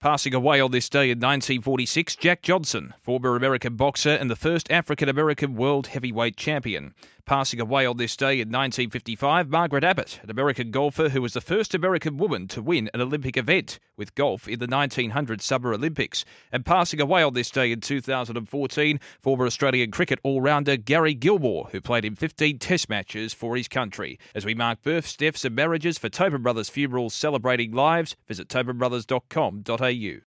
Passing away on this day in 1946, Jack Johnson, former American boxer and the first African American world heavyweight champion. Passing away on this day in 1955, Margaret Abbott, an American golfer who was the first American woman to win an Olympic event with golf in the 1900 Summer Olympics. And passing away on this day in 2014, former Australian cricket all rounder Gary Gilmour, who played in 15 Test matches for his country. As we mark births, deaths, and marriages for Tobin Brothers Funerals celebrating lives, visit tobinbrothers.com.au you?